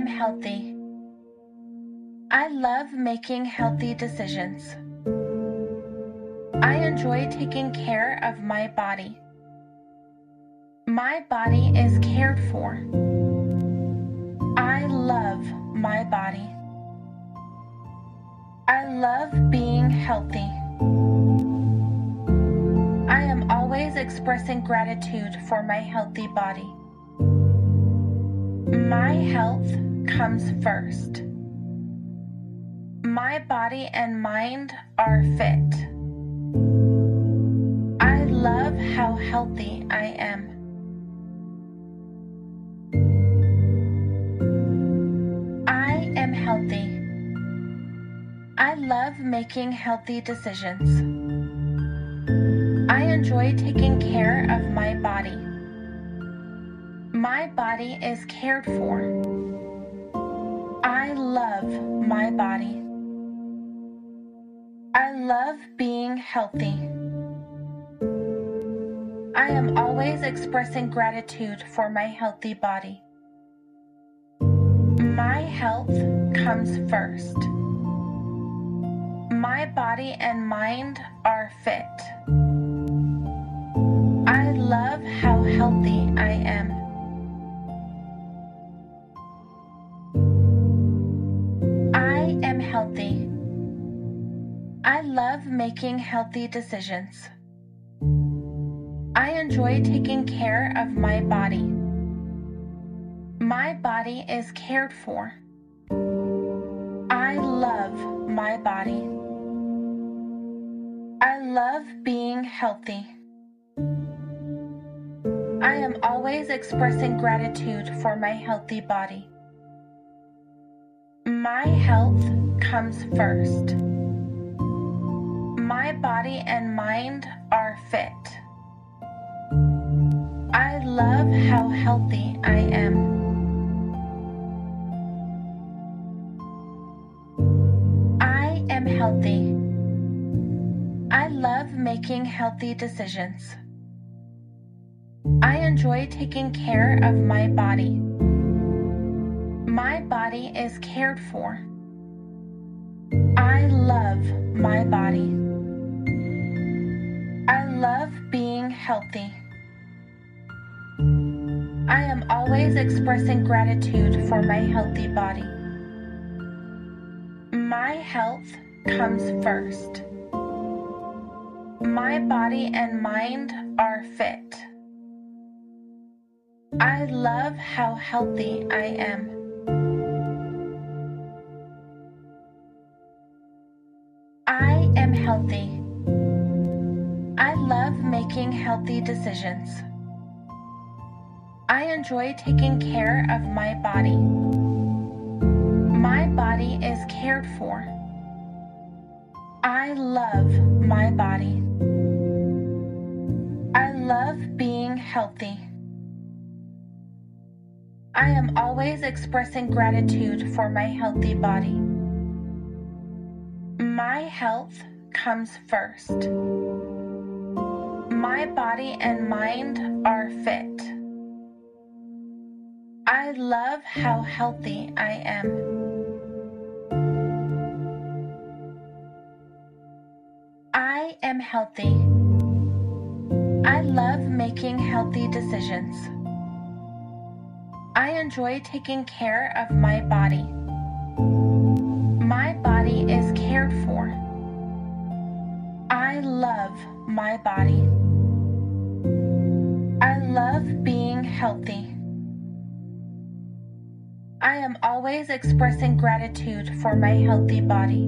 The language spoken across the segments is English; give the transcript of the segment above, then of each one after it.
am healthy. I love making healthy decisions. I enjoy taking care of my body. My body is cared for. I love my body. I love being healthy. I am always expressing gratitude for my healthy body. My health comes first. My body and mind are fit. I love how healthy I am. I am healthy. I love making healthy decisions. I enjoy taking care of my body. My body is cared for. I love my body. I love being healthy. I am always expressing gratitude for my healthy body. My health comes first. My body and mind are fit. I love how healthy I am. Healthy. I love making healthy decisions. I enjoy taking care of my body. My body is cared for. I love my body. I love being healthy. I am always expressing gratitude for my healthy body. My health comes first. My body and mind are fit. I love how healthy I am. I am healthy. I love making healthy decisions. I enjoy taking care of my body. My body is cared for. I love my body. I love being healthy. I am always expressing gratitude for my healthy body. My health comes first. My body and mind are fit. I love how healthy I am. Healthy. I love making healthy decisions. I enjoy taking care of my body. My body is cared for. I love my body. I love being healthy. I am always expressing gratitude for my healthy body. My health comes first. My body and mind are fit. I love how healthy I am. I am healthy. I love making healthy decisions. I enjoy taking care of my body. My body is cared for. I love my body. I love being healthy. I am always expressing gratitude for my healthy body.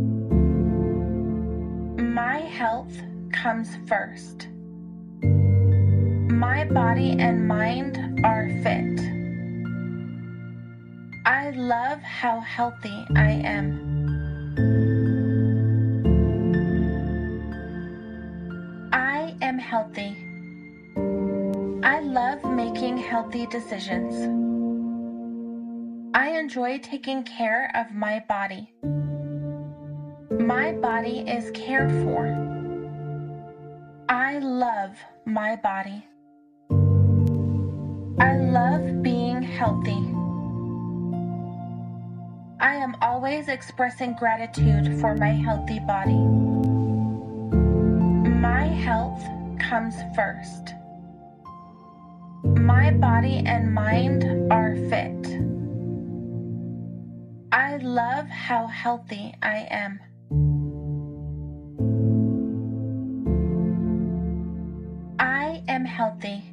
My health comes first. My body and mind are fit. I love how healthy I am. Healthy. I love making healthy decisions. I enjoy taking care of my body. My body is cared for. I love my body. I love being healthy. I am always expressing gratitude for my healthy body. My health comes first. My body and mind are fit. I love how healthy I am. I am healthy.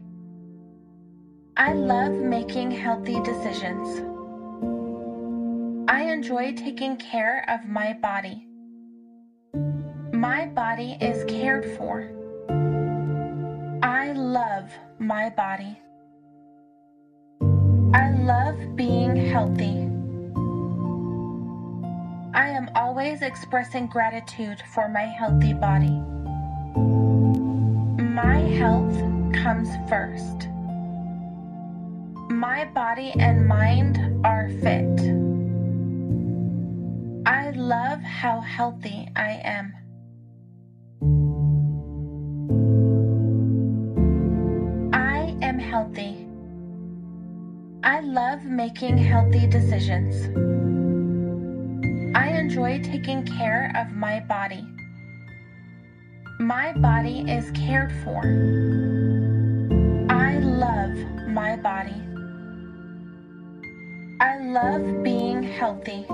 I love making healthy decisions. I enjoy taking care of my body. My body is cared for. Love my body. I love being healthy. I am always expressing gratitude for my healthy body. My health comes first. My body and mind are fit. I love how healthy I am. Healthy. I love making healthy decisions. I enjoy taking care of my body. My body is cared for. I love my body. I love being healthy.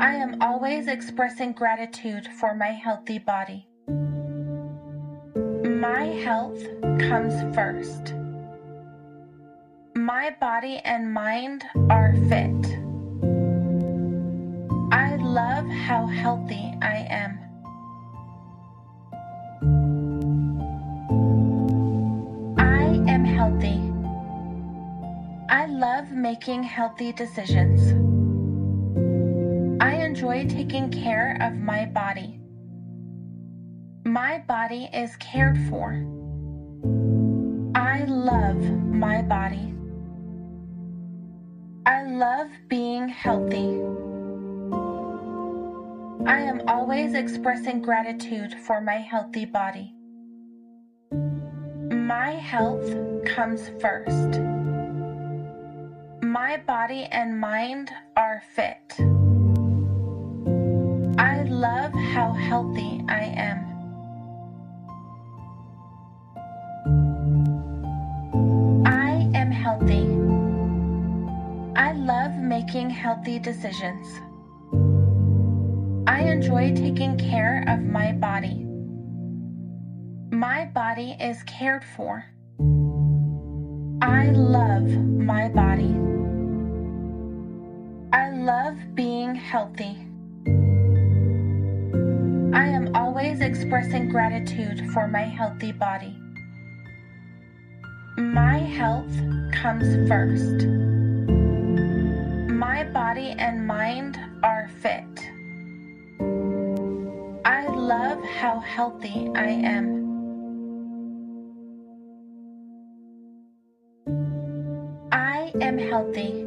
I am always expressing gratitude for my healthy body. My health comes first. My body and mind are fit. I love how healthy I am. I am healthy. I love making healthy decisions. I enjoy taking care of my body. My body is cared for. I love my body. I love being healthy. I am always expressing gratitude for my healthy body. My health comes first. My body and mind are fit. I love how healthy I am. Making healthy decisions. I enjoy taking care of my body. My body is cared for. I love my body. I love being healthy. I am always expressing gratitude for my healthy body. My health comes first. Body and mind are fit. I love how healthy I am. I am healthy.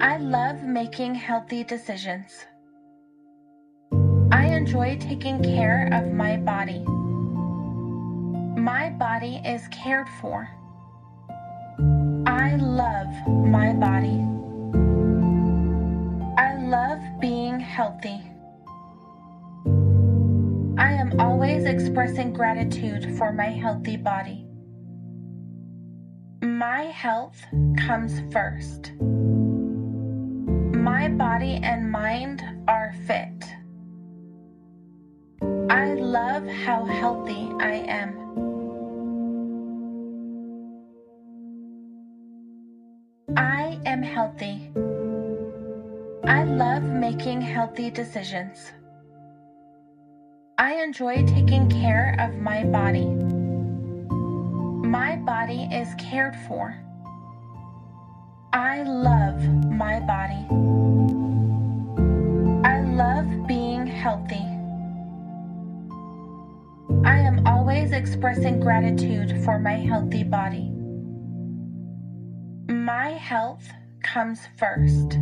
I love making healthy decisions. I enjoy taking care of my body. My body is cared for. I love my body. Healthy. I am always expressing gratitude for my healthy body. My health comes first. My body and mind are fit. I love how healthy I am. I am healthy. I love making healthy decisions. I enjoy taking care of my body. My body is cared for. I love my body. I love being healthy. I am always expressing gratitude for my healthy body. My health comes first.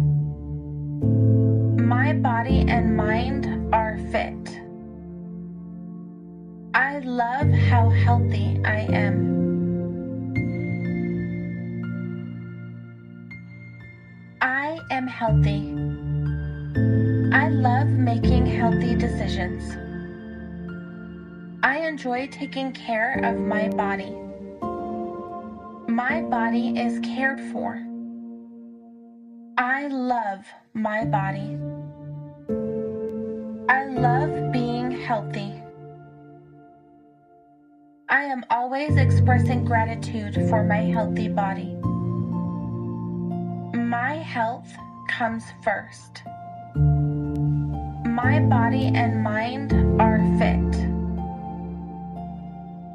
My body and mind are fit. I love how healthy I am. I am healthy. I love making healthy decisions. I enjoy taking care of my body. My body is cared for. I love my body. Love being healthy. I am always expressing gratitude for my healthy body. My health comes first. My body and mind are fit.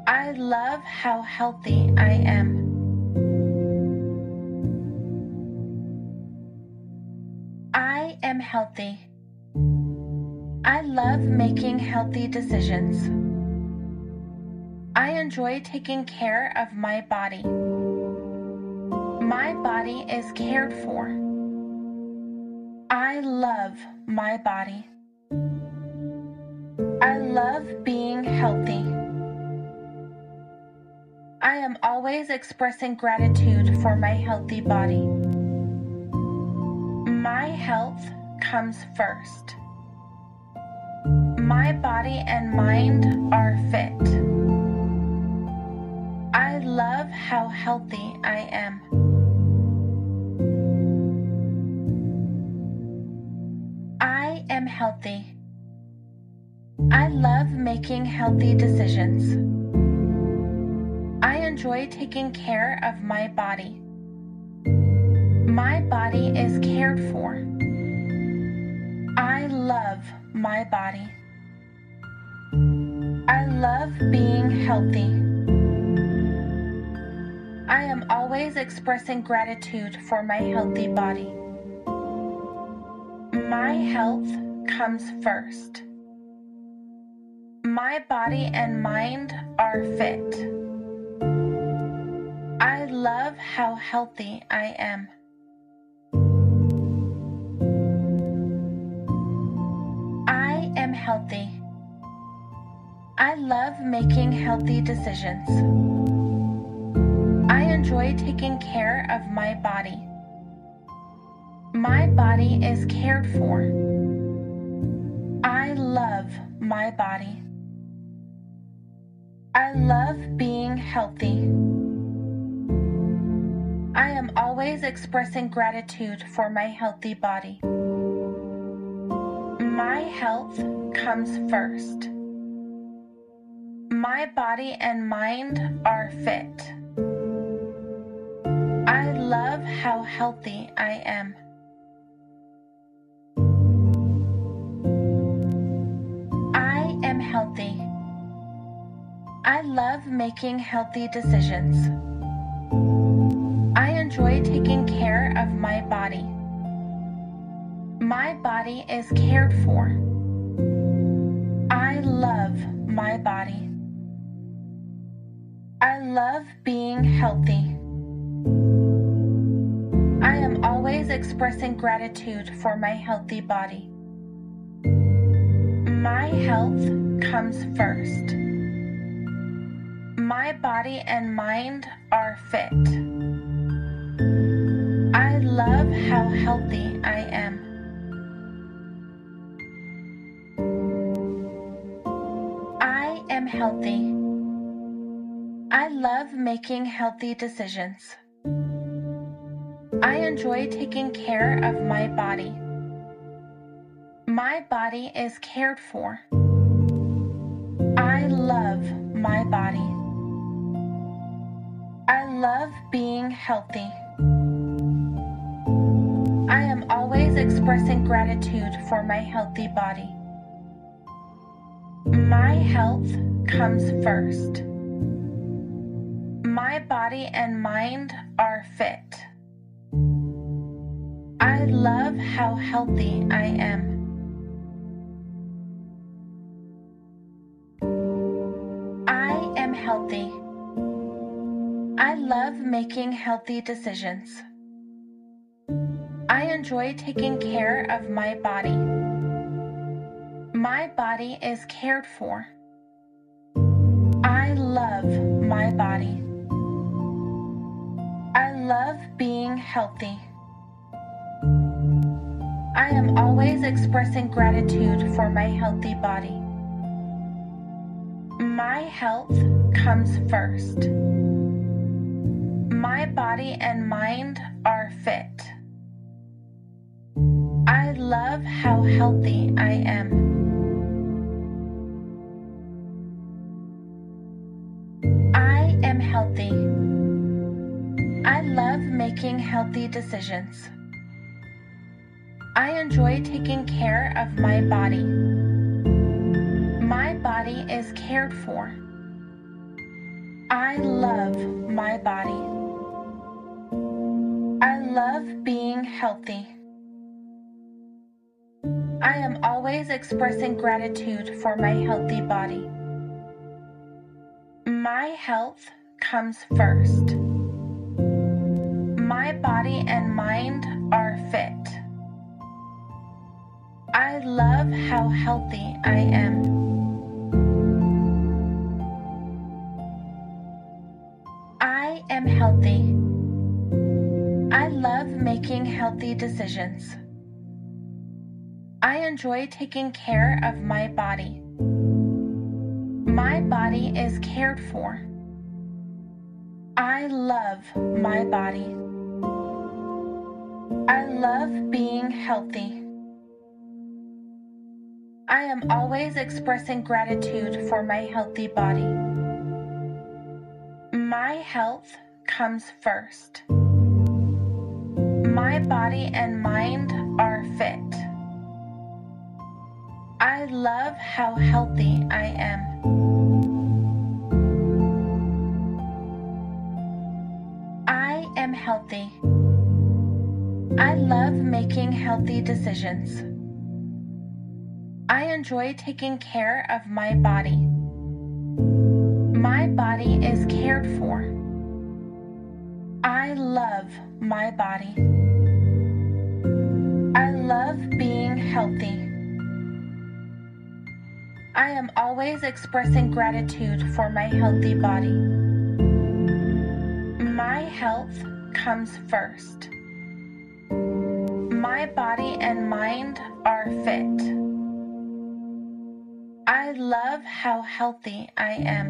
I love how healthy I am. I am healthy. I love making healthy decisions. I enjoy taking care of my body. My body is cared for. I love my body. I love being healthy. I am always expressing gratitude for my healthy body. My health comes first. My body and mind are fit. I love how healthy I am. I am healthy. I love making healthy decisions. I enjoy taking care of my body. My body is cared for. I love my body. I love being healthy. I am always expressing gratitude for my healthy body. My health comes first. My body and mind are fit. I love how healthy I am. I am healthy. I love making healthy decisions. I enjoy taking care of my body. My body is cared for. I love my body. I love being healthy. I am always expressing gratitude for my healthy body. My health comes first. My body and mind are fit. I love how healthy I am. I am healthy. I love making healthy decisions. I enjoy taking care of my body. My body is cared for. I love my body. I love being healthy. I am always expressing gratitude for my healthy body. My health comes first. My body and mind are fit. I love how healthy I am. I am healthy. I love making healthy decisions. I enjoy taking care of my body. My body is cared for. I love my body. I love being healthy. I am always expressing gratitude for my healthy body. My health comes first. My body and mind are fit. I love how healthy I am. I am healthy. I love making healthy decisions. I enjoy taking care of my body. My body is cared for. I love my body. Love being healthy. I am always expressing gratitude for my healthy body. My health comes first. My body and mind are fit. I love how healthy I am. Making healthy decisions. I enjoy taking care of my body. My body is cared for. I love my body. I love being healthy. I am always expressing gratitude for my healthy body. My health comes first. My body and mind are fit. I love how healthy I am. I am healthy. I love making healthy decisions. I enjoy taking care of my body. My body is cared for. I love my body. I love being healthy. I am always expressing gratitude for my healthy body. My health comes first. My body and mind are fit. I love how healthy I am. I am healthy. I love making healthy decisions. I enjoy taking care of my body. My body is cared for. I love my body. I love being healthy. I am always expressing gratitude for my healthy body. My health comes first. My body and mind are fit. I love how healthy I am.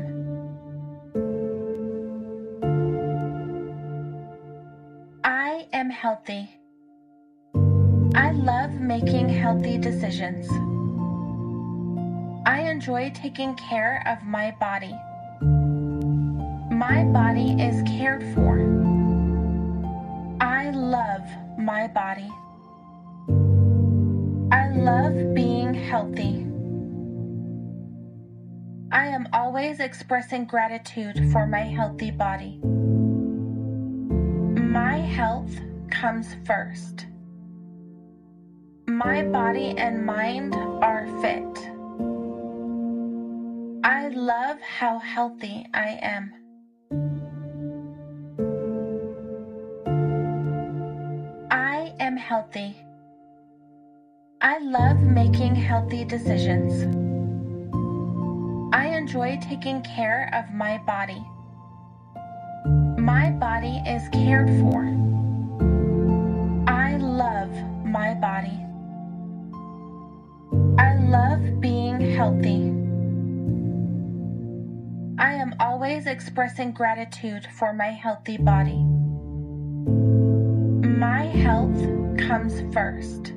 I am healthy. I love making healthy decisions. I enjoy taking care of my body. My body is cared for. I love my body. Love being healthy. I am always expressing gratitude for my healthy body. My health comes first. My body and mind are fit. I love how healthy I am. I am healthy. I love making healthy decisions. I enjoy taking care of my body. My body is cared for. I love my body. I love being healthy. I am always expressing gratitude for my healthy body. My health comes first.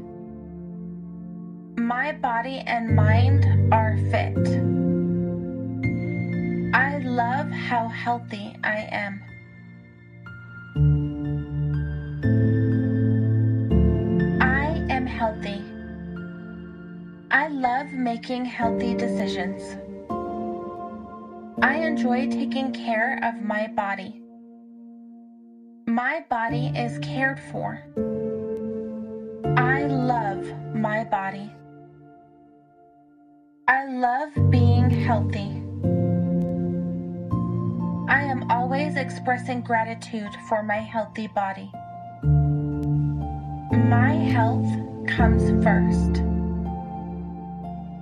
My body and mind are fit. I love how healthy I am. I am healthy. I love making healthy decisions. I enjoy taking care of my body. My body is cared for. I love my body. I love being healthy. I am always expressing gratitude for my healthy body. My health comes first.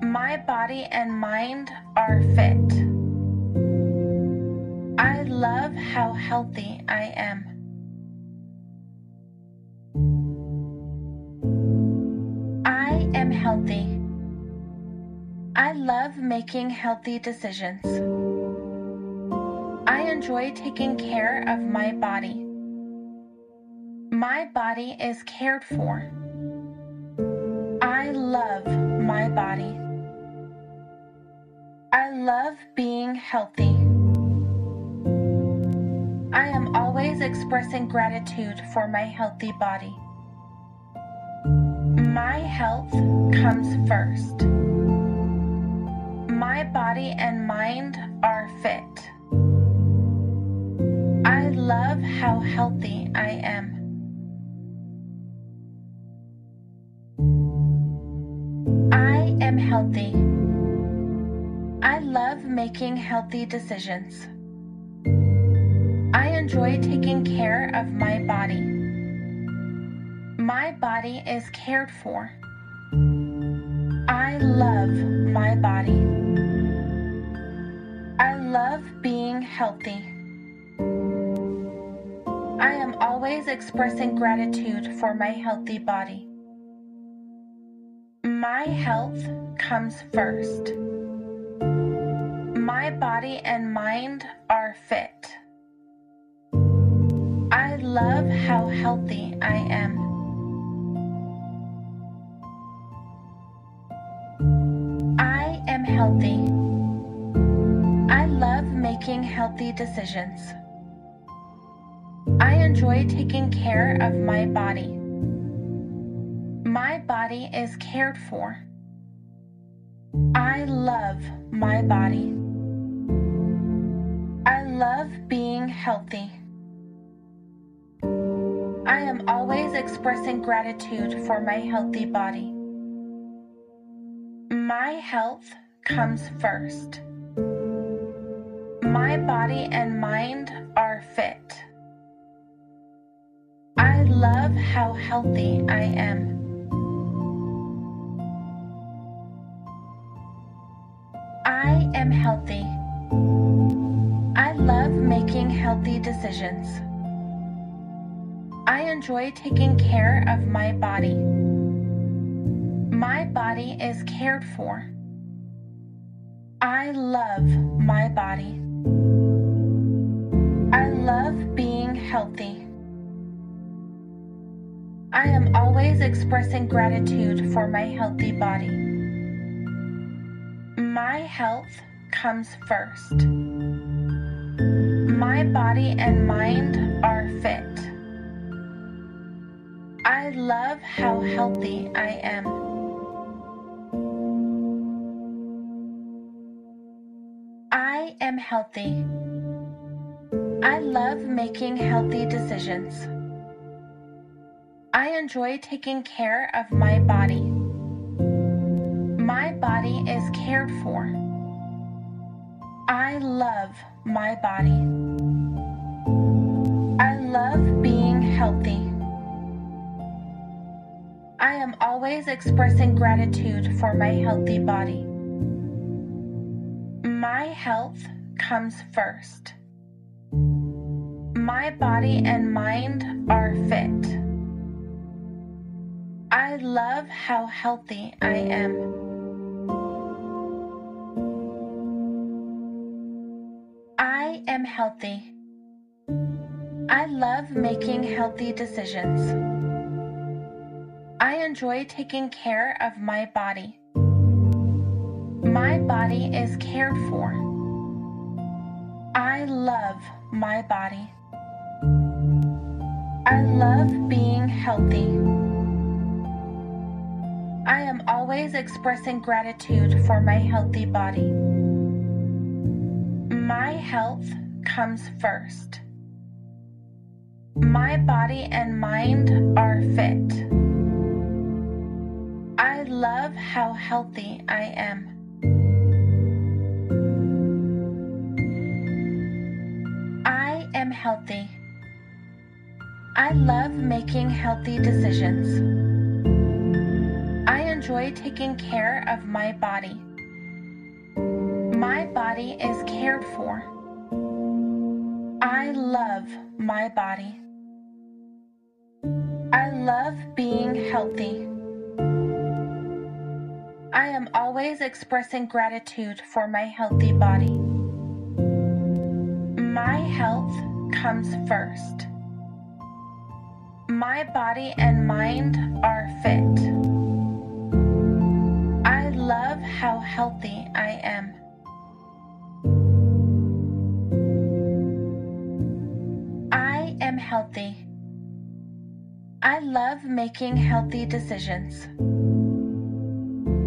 My body and mind are fit. I love how healthy I am. Love making healthy decisions. I enjoy taking care of my body. My body is cared for. I love my body. I love being healthy. I am always expressing gratitude for my healthy body. My health comes first. My body and mind are fit. I love how healthy I am. I am healthy. I love making healthy decisions. I enjoy taking care of my body. My body is cared for. I love my body. I love being healthy. I am always expressing gratitude for my healthy body. My health comes first. My body and mind are fit. I love how healthy I am. Healthy. I love making healthy decisions. I enjoy taking care of my body. My body is cared for. I love my body. I love being healthy. I am always expressing gratitude for my healthy body. My health comes first. My body and mind are fit. I love how healthy I am. I am healthy. I love making healthy decisions. I enjoy taking care of my body. My body is cared for. I love my body. I love being healthy. I am always expressing gratitude for my healthy body. My health comes first. My body and mind are fit. I love how healthy I am. Am healthy. I love making healthy decisions. I enjoy taking care of my body. My body is cared for. I love my body. I love being healthy. I am always expressing gratitude for my healthy body. My health comes first. My body and mind are fit. I love how healthy I am. I am healthy. I love making healthy decisions. I enjoy taking care of my body. My body is cared for. I love my body. I love being healthy. I am always expressing gratitude for my healthy body. My health comes first. My body and mind are fit. I love how healthy I am. Healthy. I love making healthy decisions. I enjoy taking care of my body. My body is cared for. I love my body. I love being healthy. I am always expressing gratitude for my healthy body. My health comes first. My body and mind are fit. I love how healthy I am. I am healthy. I love making healthy decisions.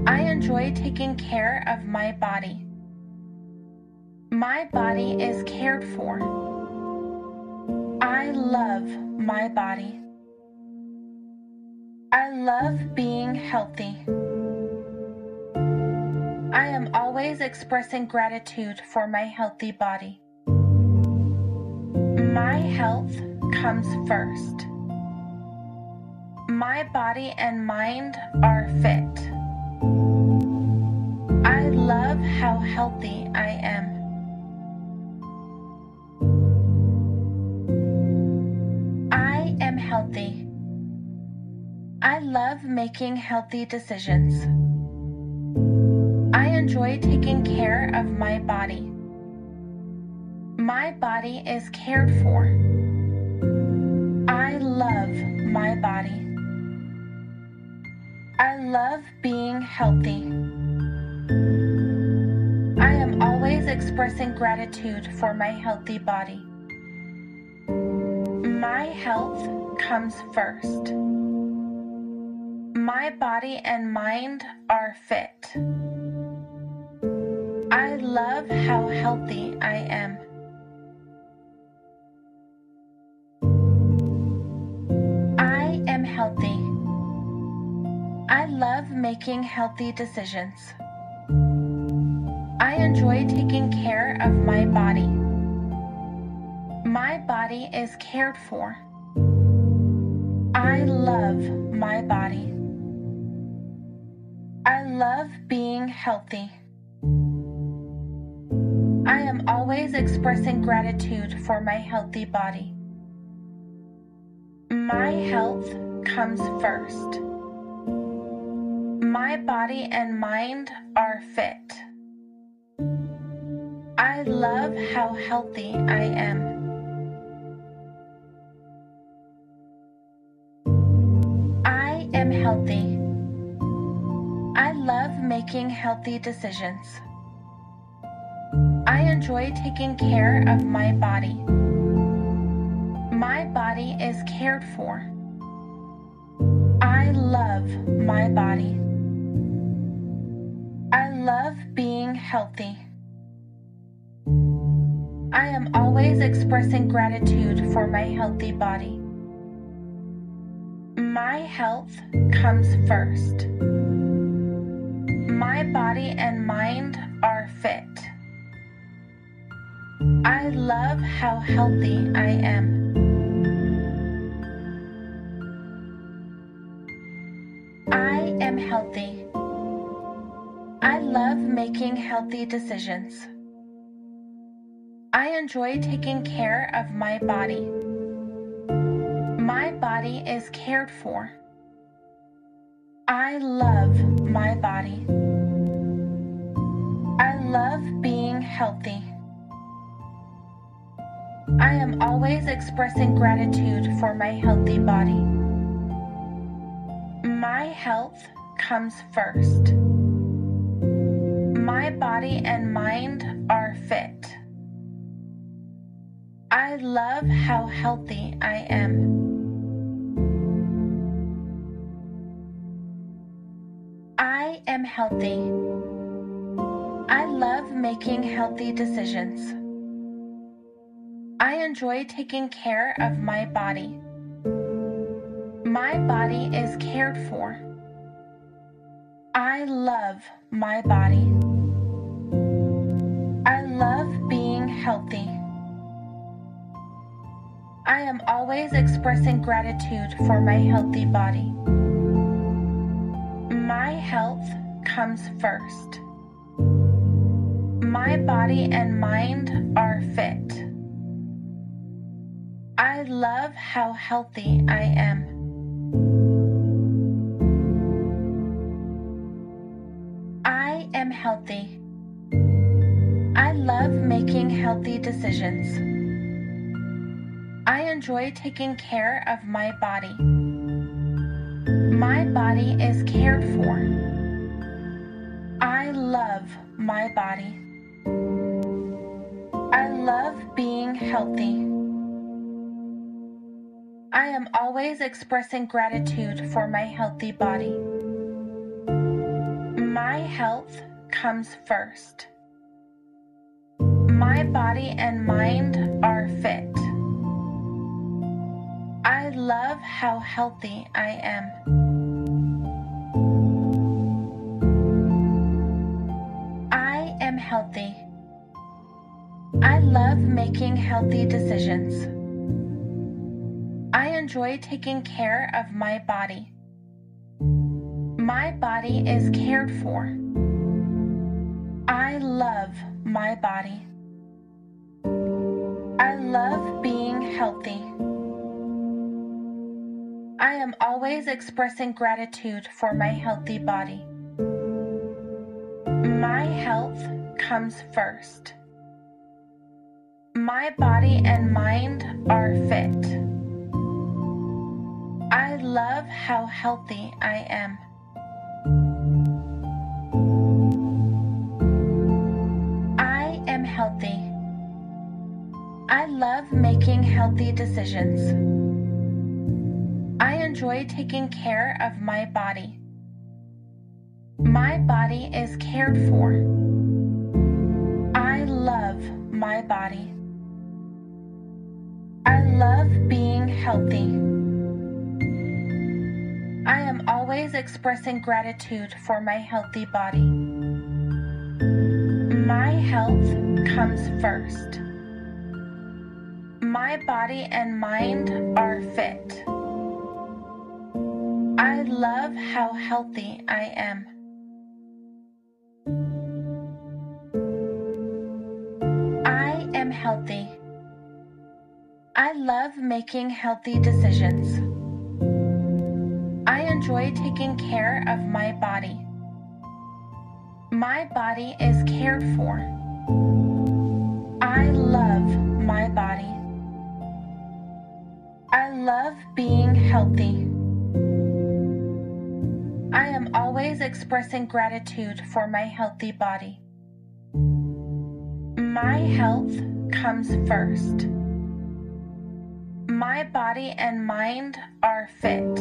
I enjoy taking care of my body. My body is cared for. I love my body. I love being healthy. I am always expressing gratitude for my healthy body. My health comes first. My body and mind are fit. I love how healthy I am. Love making healthy decisions. I enjoy taking care of my body. My body is cared for. I love my body. I love being healthy. I am always expressing gratitude for my healthy body. My health comes first. My body and mind are fit. I love how healthy I am. I am healthy. I love making healthy decisions. I enjoy taking care of my body. My body is cared for. I love my body. I love being healthy. I am always expressing gratitude for my healthy body. My health comes first. My body and mind are fit. I love how healthy I am. I am healthy. I love making healthy decisions. I enjoy taking care of my body. My body is cared for. I love my body. I love being healthy. I am always expressing gratitude for my healthy body. My health comes first. My body and mind are fit. I love how healthy I am. I am healthy. I love making healthy decisions. I enjoy taking care of my body. My body is cared for. I love my body. I love being healthy. I am always expressing gratitude for my healthy body. My health comes first. My body and mind are fit. I love how healthy I am. Am healthy. I love making healthy decisions. I enjoy taking care of my body. My body is cared for. I love my body. I love being healthy. I am always expressing gratitude for my healthy body. My health comes first. My body and mind are fit. I love how healthy I am. I am healthy. I love making healthy decisions. I enjoy taking care of my body. My body is cared for. Love my body. I love being healthy. I am always expressing gratitude for my healthy body. My health comes first. My body and mind are fit. I love how healthy I am. Healthy. I love making healthy decisions. I enjoy taking care of my body. My body is cared for. I love my body. I love being healthy. I am always expressing gratitude for my healthy body. My health comes first. My body and mind are fit. I love how healthy I am. I am healthy. I love making healthy decisions. I enjoy taking care of my body. My body is cared for. My body. I love being healthy. I am always expressing gratitude for my healthy body. My health comes first. My body and mind are fit. I love how healthy I am. Healthy. I love making healthy decisions. I enjoy taking care of my body. My body is cared for. I love my body. I love being healthy. I am always expressing gratitude for my healthy body. My health comes first. My body and mind are fit.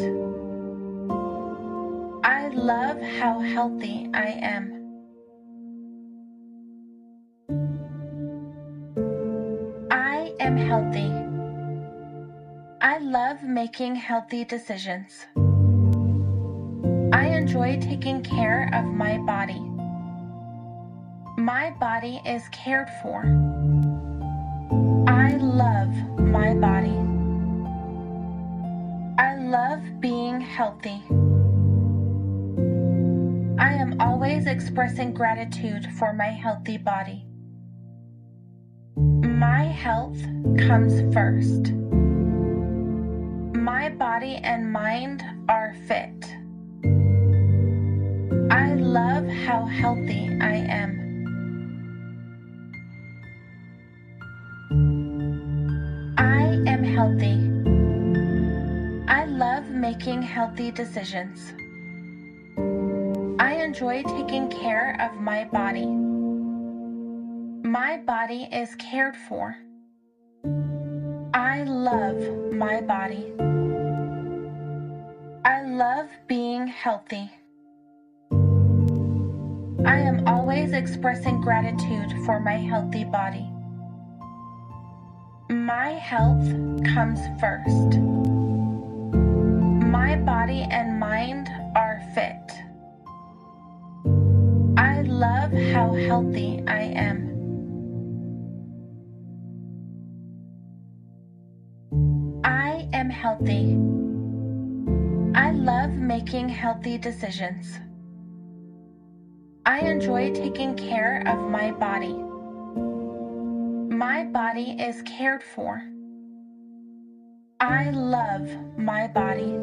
I love how healthy I am. I am healthy. I love making healthy decisions. I enjoy taking care of my body. My body is cared for. I love my body. I love being healthy. I am always expressing gratitude for my healthy body. My health comes first. My body and mind are fit. I love how healthy I am. Healthy. I love making healthy decisions. I enjoy taking care of my body. My body is cared for. I love my body. I love being healthy. I am always expressing gratitude for my healthy body. My health comes first. My body and mind are fit. I love how healthy I am. I am healthy. I love making healthy decisions. I enjoy taking care of my body. My body is cared for. I love my body.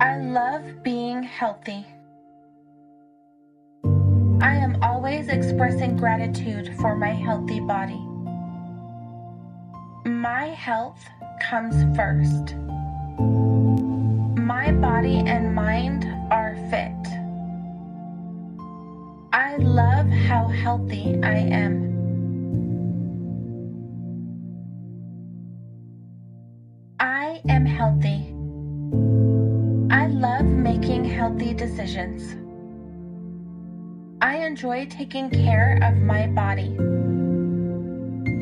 I love being healthy. I am always expressing gratitude for my healthy body. My health comes first. My body and mind are fit. I love how healthy I am. Am healthy. I love making healthy decisions. I enjoy taking care of my body.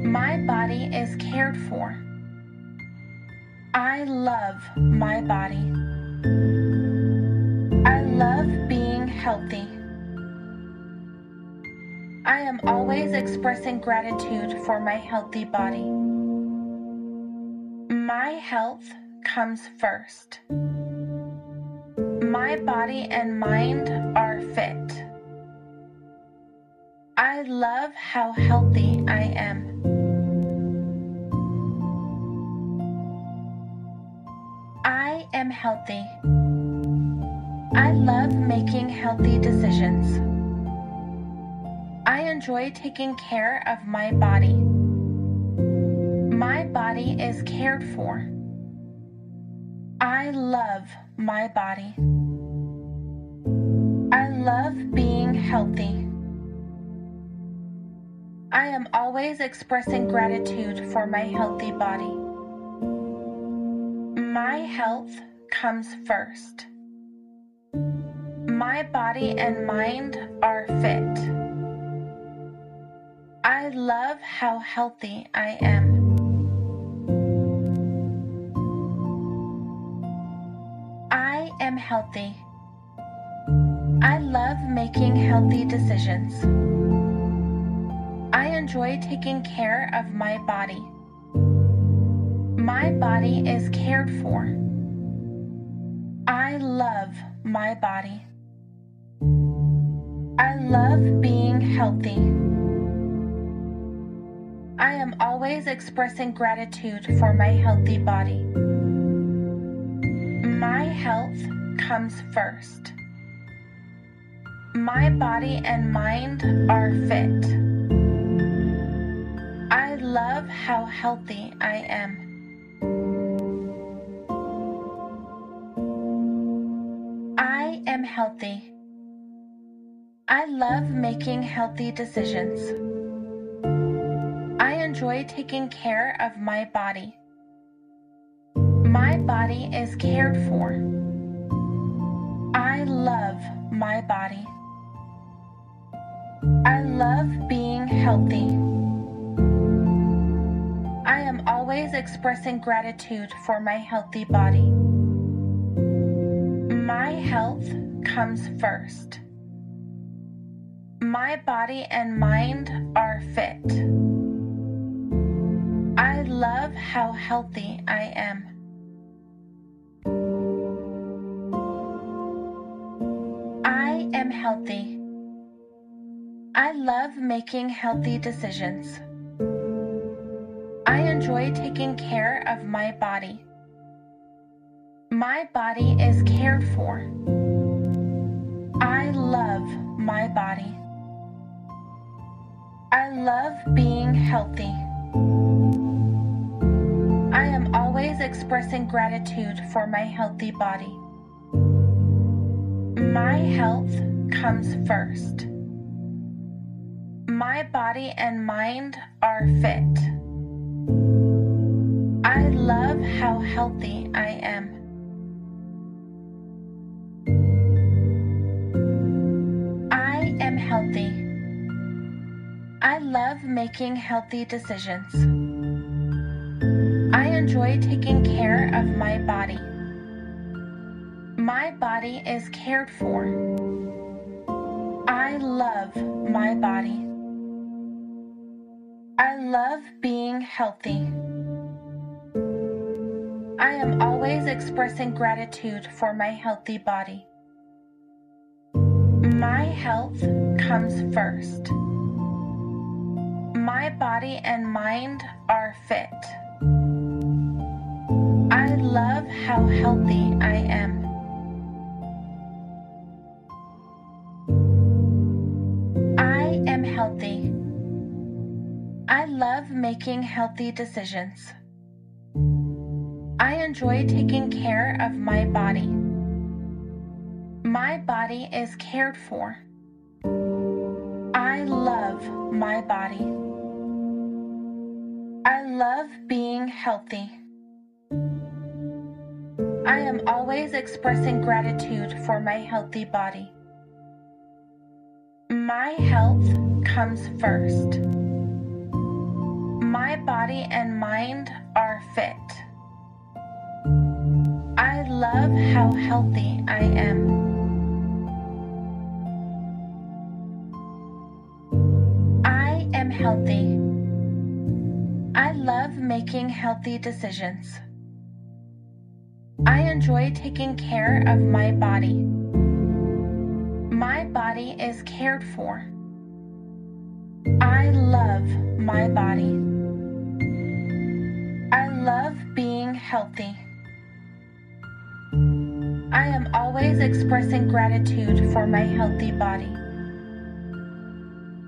My body is cared for. I love my body. I love being healthy. I am always expressing gratitude for my healthy body. My health comes first. My body and mind are fit. I love how healthy I am. I am healthy. I love making healthy decisions. I enjoy taking care of my body. My body is cared for. I love my body. I love being healthy. I am always expressing gratitude for my healthy body. My health comes first. My body and mind are fit. I love how healthy I am. Healthy. I love making healthy decisions. I enjoy taking care of my body. My body is cared for. I love my body. I love being healthy. I am always expressing gratitude for my healthy body. My health comes first. My body and mind are fit. I love how healthy I am. I am healthy. I love making healthy decisions. I enjoy taking care of my body. My body is cared for. I love my body. I love being healthy. I am always expressing gratitude for my healthy body. My health comes first. My body and mind are fit. I love how healthy I am. Am healthy. I love making healthy decisions. I enjoy taking care of my body. My body is cared for. I love my body. I love being healthy. I am always expressing gratitude for my healthy body. My health comes first. My body and mind are fit. I love how healthy I am. I am healthy. I love making healthy decisions. I enjoy taking care of my body. My body is cared for. I love my body. I love being healthy. I am always expressing gratitude for my healthy body. My health comes first. My body and mind are fit. I love how healthy I am. Making healthy decisions. I enjoy taking care of my body. My body is cared for. I love my body. I love being healthy. I am always expressing gratitude for my healthy body. My health comes first. My body and mind are fit. I love how healthy I am. I am healthy. I love making healthy decisions. I enjoy taking care of my body. My body is cared for. I love my body. Healthy. I am always expressing gratitude for my healthy body.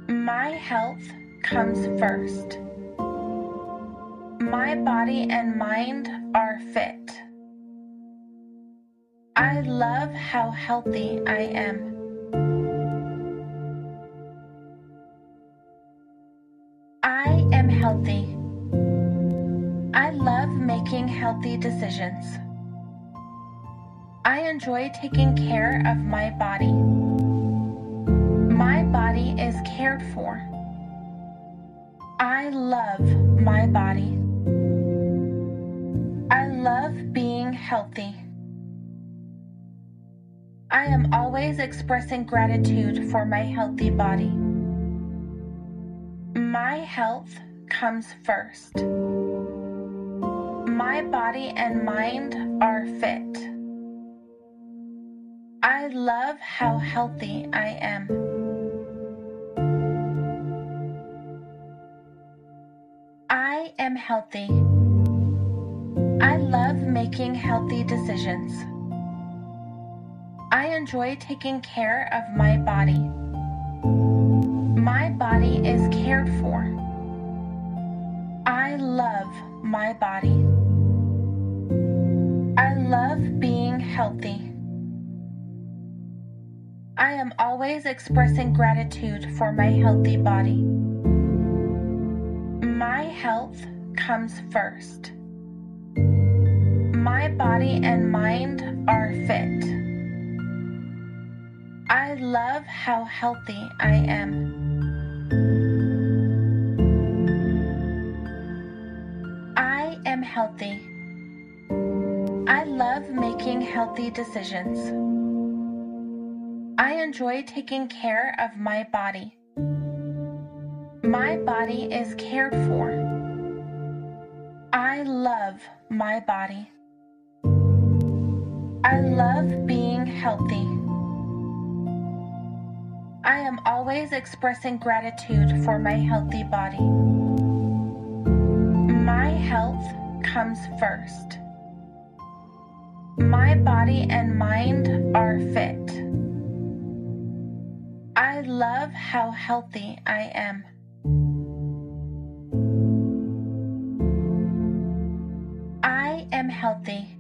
My health comes first. My body and mind are fit. I love how healthy I am. Healthy decisions. I enjoy taking care of my body. My body is cared for. I love my body. I love being healthy. I am always expressing gratitude for my healthy body. My health comes first. My body and mind are fit. I love how healthy I am. I am healthy. I love making healthy decisions. I enjoy taking care of my body. My body is cared for. I love my body. Love being healthy. I am always expressing gratitude for my healthy body. My health comes first. My body and mind are fit. I love how healthy I am. I am healthy. Love making healthy decisions. I enjoy taking care of my body. My body is cared for. I love my body. I love being healthy. I am always expressing gratitude for my healthy body. My health comes first. My body and mind are fit. I love how healthy I am. I am healthy.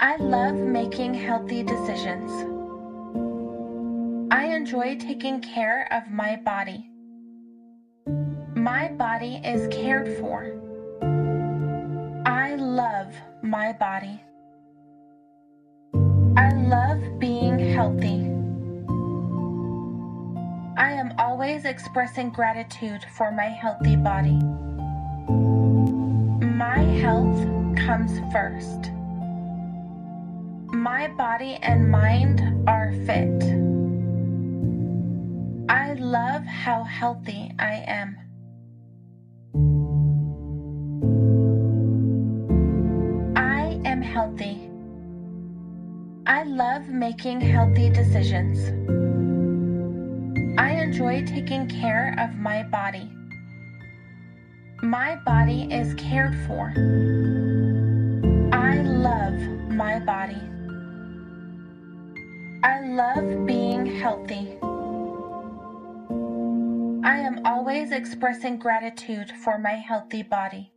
I love making healthy decisions. I enjoy taking care of my body. My body is cared for. I love my body. Love being healthy. I am always expressing gratitude for my healthy body. My health comes first. My body and mind are fit. I love how healthy I am. I am healthy. I love making healthy decisions. I enjoy taking care of my body. My body is cared for. I love my body. I love being healthy. I am always expressing gratitude for my healthy body.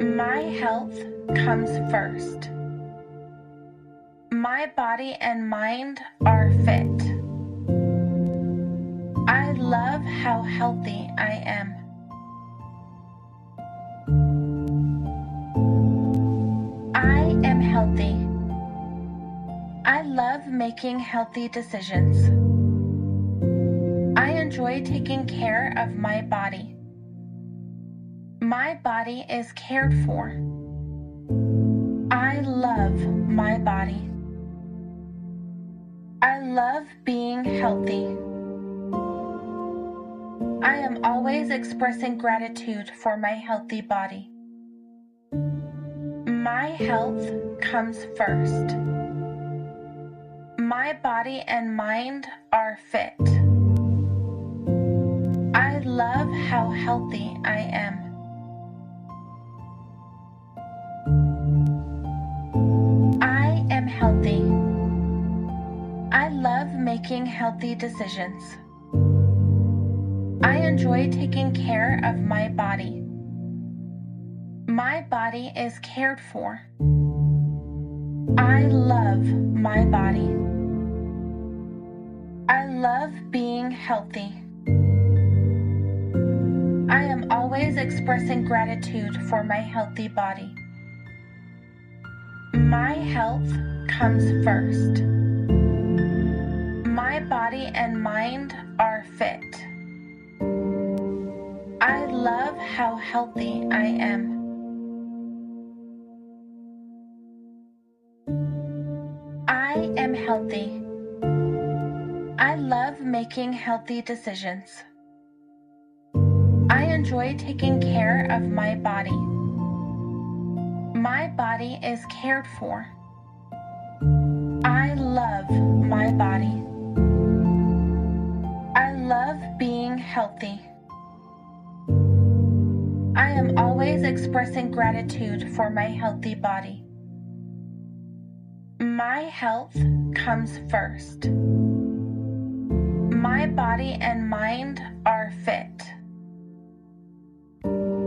My health comes first. My body and mind are fit. I love how healthy I am. I am healthy. I love making healthy decisions. I enjoy taking care of my body. My body is cared for. I love my body. I love being healthy. I am always expressing gratitude for my healthy body. My health comes first. My body and mind are fit. I love how healthy I am. Love making healthy decisions. I enjoy taking care of my body. My body is cared for. I love my body. I love being healthy. I am always expressing gratitude for my healthy body. My health comes first. Body and mind are fit. I love how healthy I am. I am healthy. I love making healthy decisions. I enjoy taking care of my body. My body is cared for. I love my body. Love being healthy. I am always expressing gratitude for my healthy body. My health comes first. My body and mind are fit.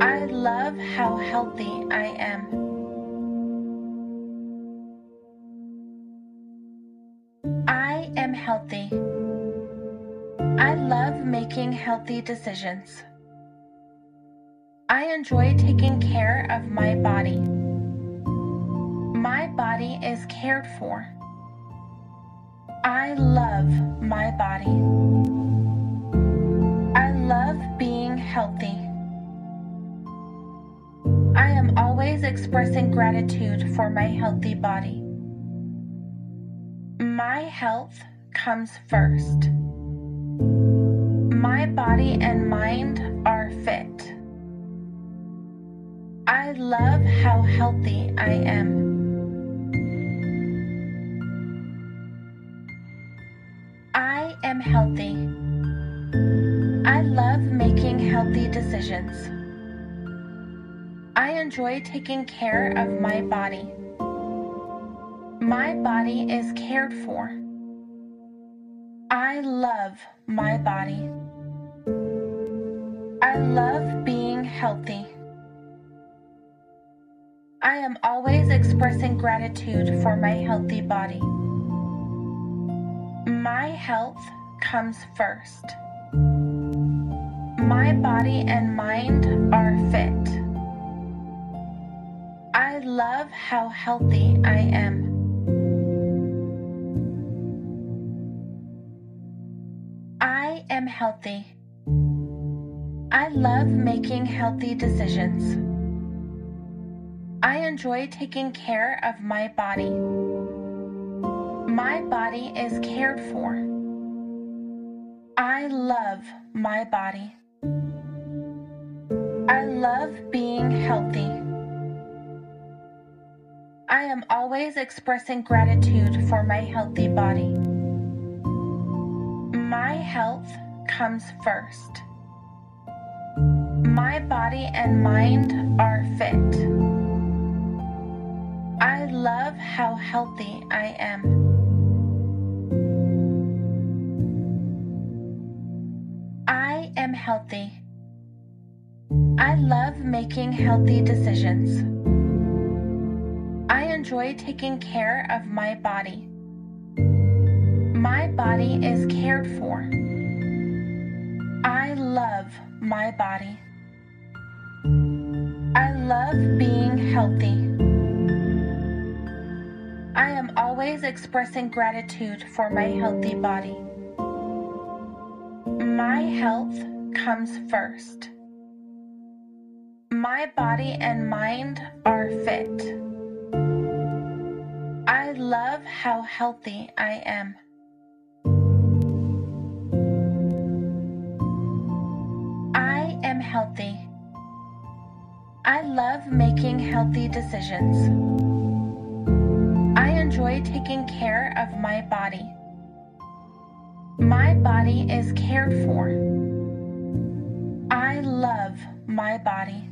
I love how healthy I am. I am healthy. I love making healthy decisions. I enjoy taking care of my body. My body is cared for. I love my body. I love being healthy. I am always expressing gratitude for my healthy body. My health comes first. My body and mind are fit. I love how healthy I am. I am healthy. I love making healthy decisions. I enjoy taking care of my body. My body is cared for. I love my body. I love being healthy. I am always expressing gratitude for my healthy body. My health comes first. My body and mind are fit. I love how healthy I am. I am healthy. I love making healthy decisions. I enjoy taking care of my body. My body is cared for. I love my body. I love being healthy. I am always expressing gratitude for my healthy body. My health comes first. My body and mind are fit. I love how healthy I am. I am healthy. I love making healthy decisions. I enjoy taking care of my body. My body is cared for. I love my body. I love being healthy. I am always expressing gratitude for my healthy body. My health comes first. My body and mind are fit. I love how healthy I am. I am healthy. I love making healthy decisions. I enjoy taking care of my body. My body is cared for. I love my body.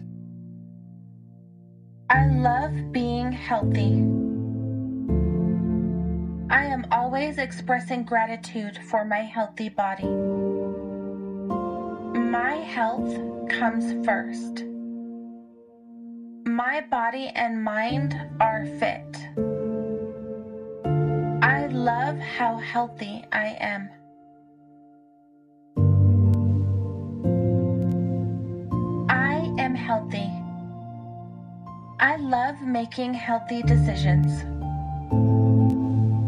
I love being healthy. I am always expressing gratitude for my healthy body. My health comes first. My body and mind are fit. I love how healthy I am. I am healthy. I love making healthy decisions.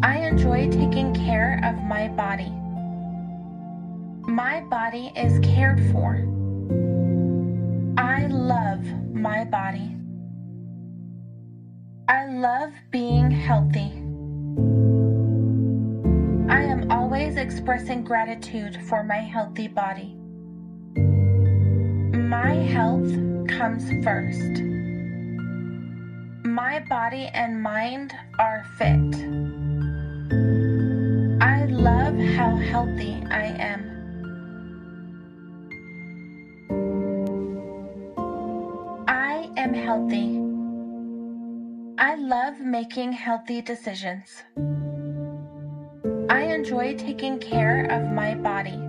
I enjoy taking care of my body. My body is cared for. I love my body. I love being healthy. I am always expressing gratitude for my healthy body. My health comes first. My body and mind are fit. I love how healthy I am. I am healthy. I love making healthy decisions. I enjoy taking care of my body.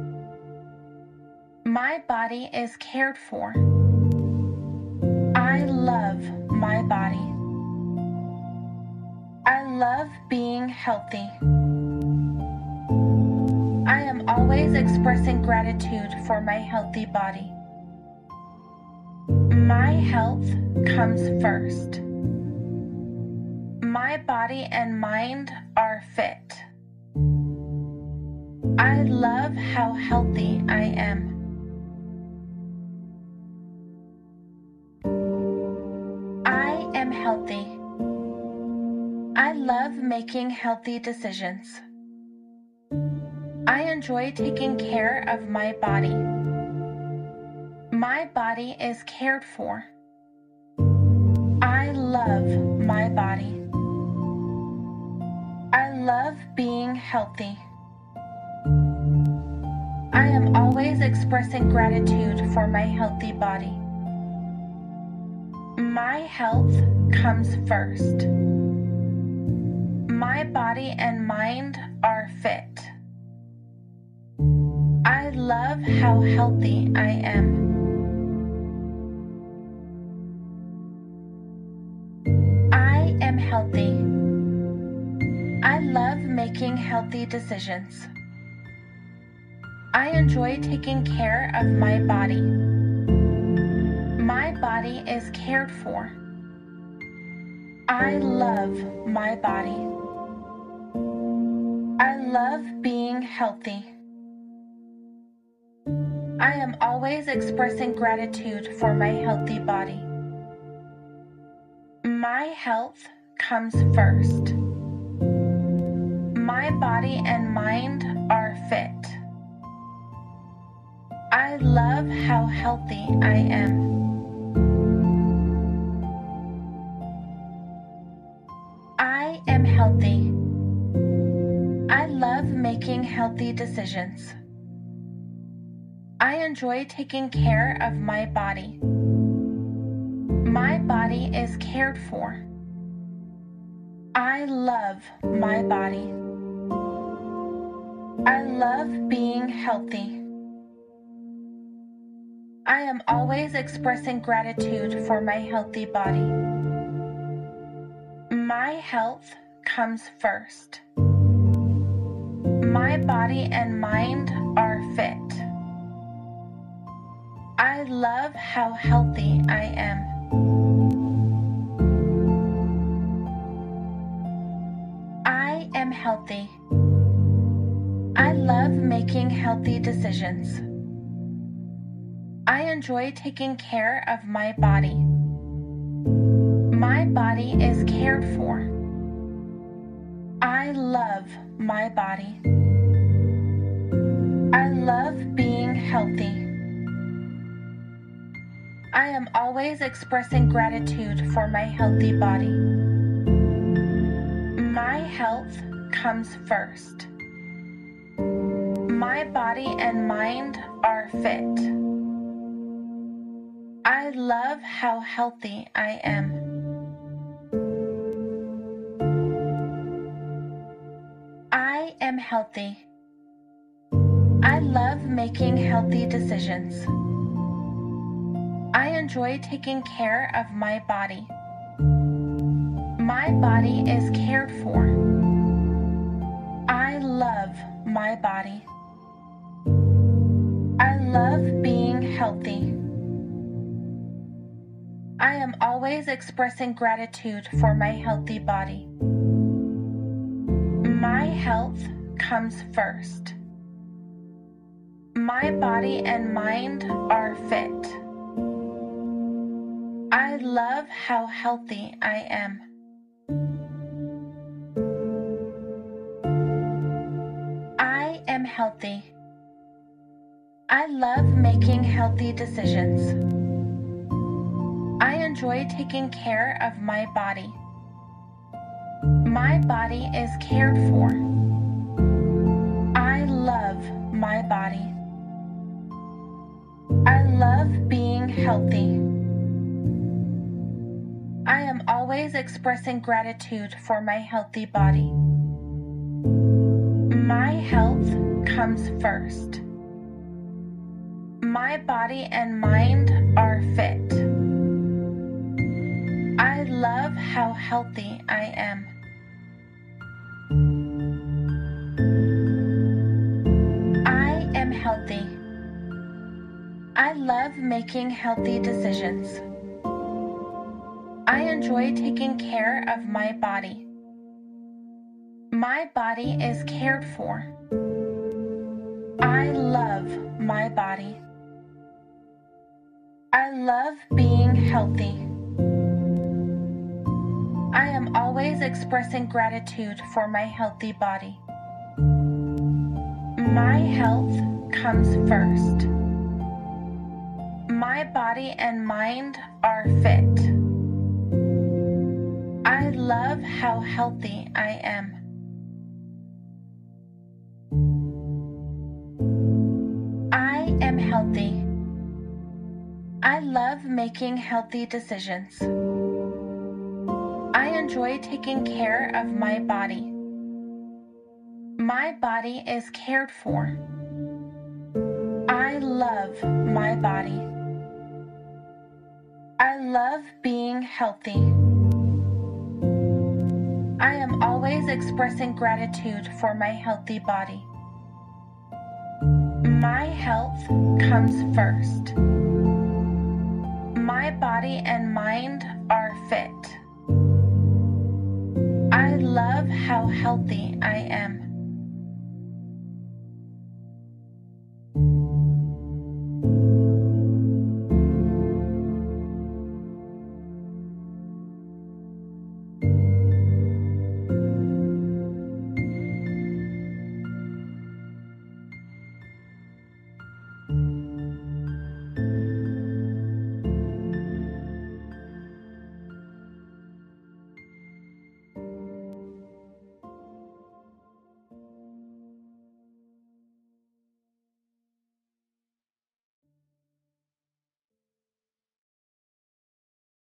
My body is cared for. I love my body. I love being healthy. I am always expressing gratitude for my healthy body. My health comes first. My body and mind are fit. I love how healthy I am. I am healthy. I love making healthy decisions. I enjoy taking care of my body. My body is cared for. I love my body. I love being healthy. I am always expressing gratitude for my healthy body. My health comes first. My body and mind are fit. I love how healthy I am. Making healthy decisions. I enjoy taking care of my body. My body is cared for. I love my body. I love being healthy. I am always expressing gratitude for my healthy body. My health comes first. My body and mind are fit. I love how healthy I am. I am healthy. I love making healthy decisions. I enjoy taking care of my body. My body is cared for. I love my body. I love being healthy. I am always expressing gratitude for my healthy body. My health comes first. My body and mind are fit. I love how healthy I am. I am healthy. I love making healthy decisions. I enjoy taking care of my body. My body is cared for. I love my body. I love being healthy. I am always expressing gratitude for my healthy body. My health comes first. My body and mind are fit. I love how healthy I am. I am healthy. I love making healthy decisions. I enjoy taking care of my body. My body is cared for. I love my body. Love being healthy. I am always expressing gratitude for my healthy body. My health comes first. My body and mind are fit. I love how healthy I am. I am healthy. I love making healthy decisions. I enjoy taking care of my body. My body is cared for. I love my body. I love being healthy. I am always expressing gratitude for my healthy body. My health comes first. My body and mind are fit. I love how healthy I am. I am healthy. I love making healthy decisions. I enjoy taking care of my body. My body is cared for. I love my body. I love being healthy. I am always expressing gratitude for my healthy body. My health comes first. My body and mind are fit. I love how healthy I am. Love making healthy decisions. I enjoy taking care of my body. My body is cared for. I love my body. I love being healthy. I am always expressing gratitude for my healthy body. My health comes first. My body and mind are fit. I love how healthy I am.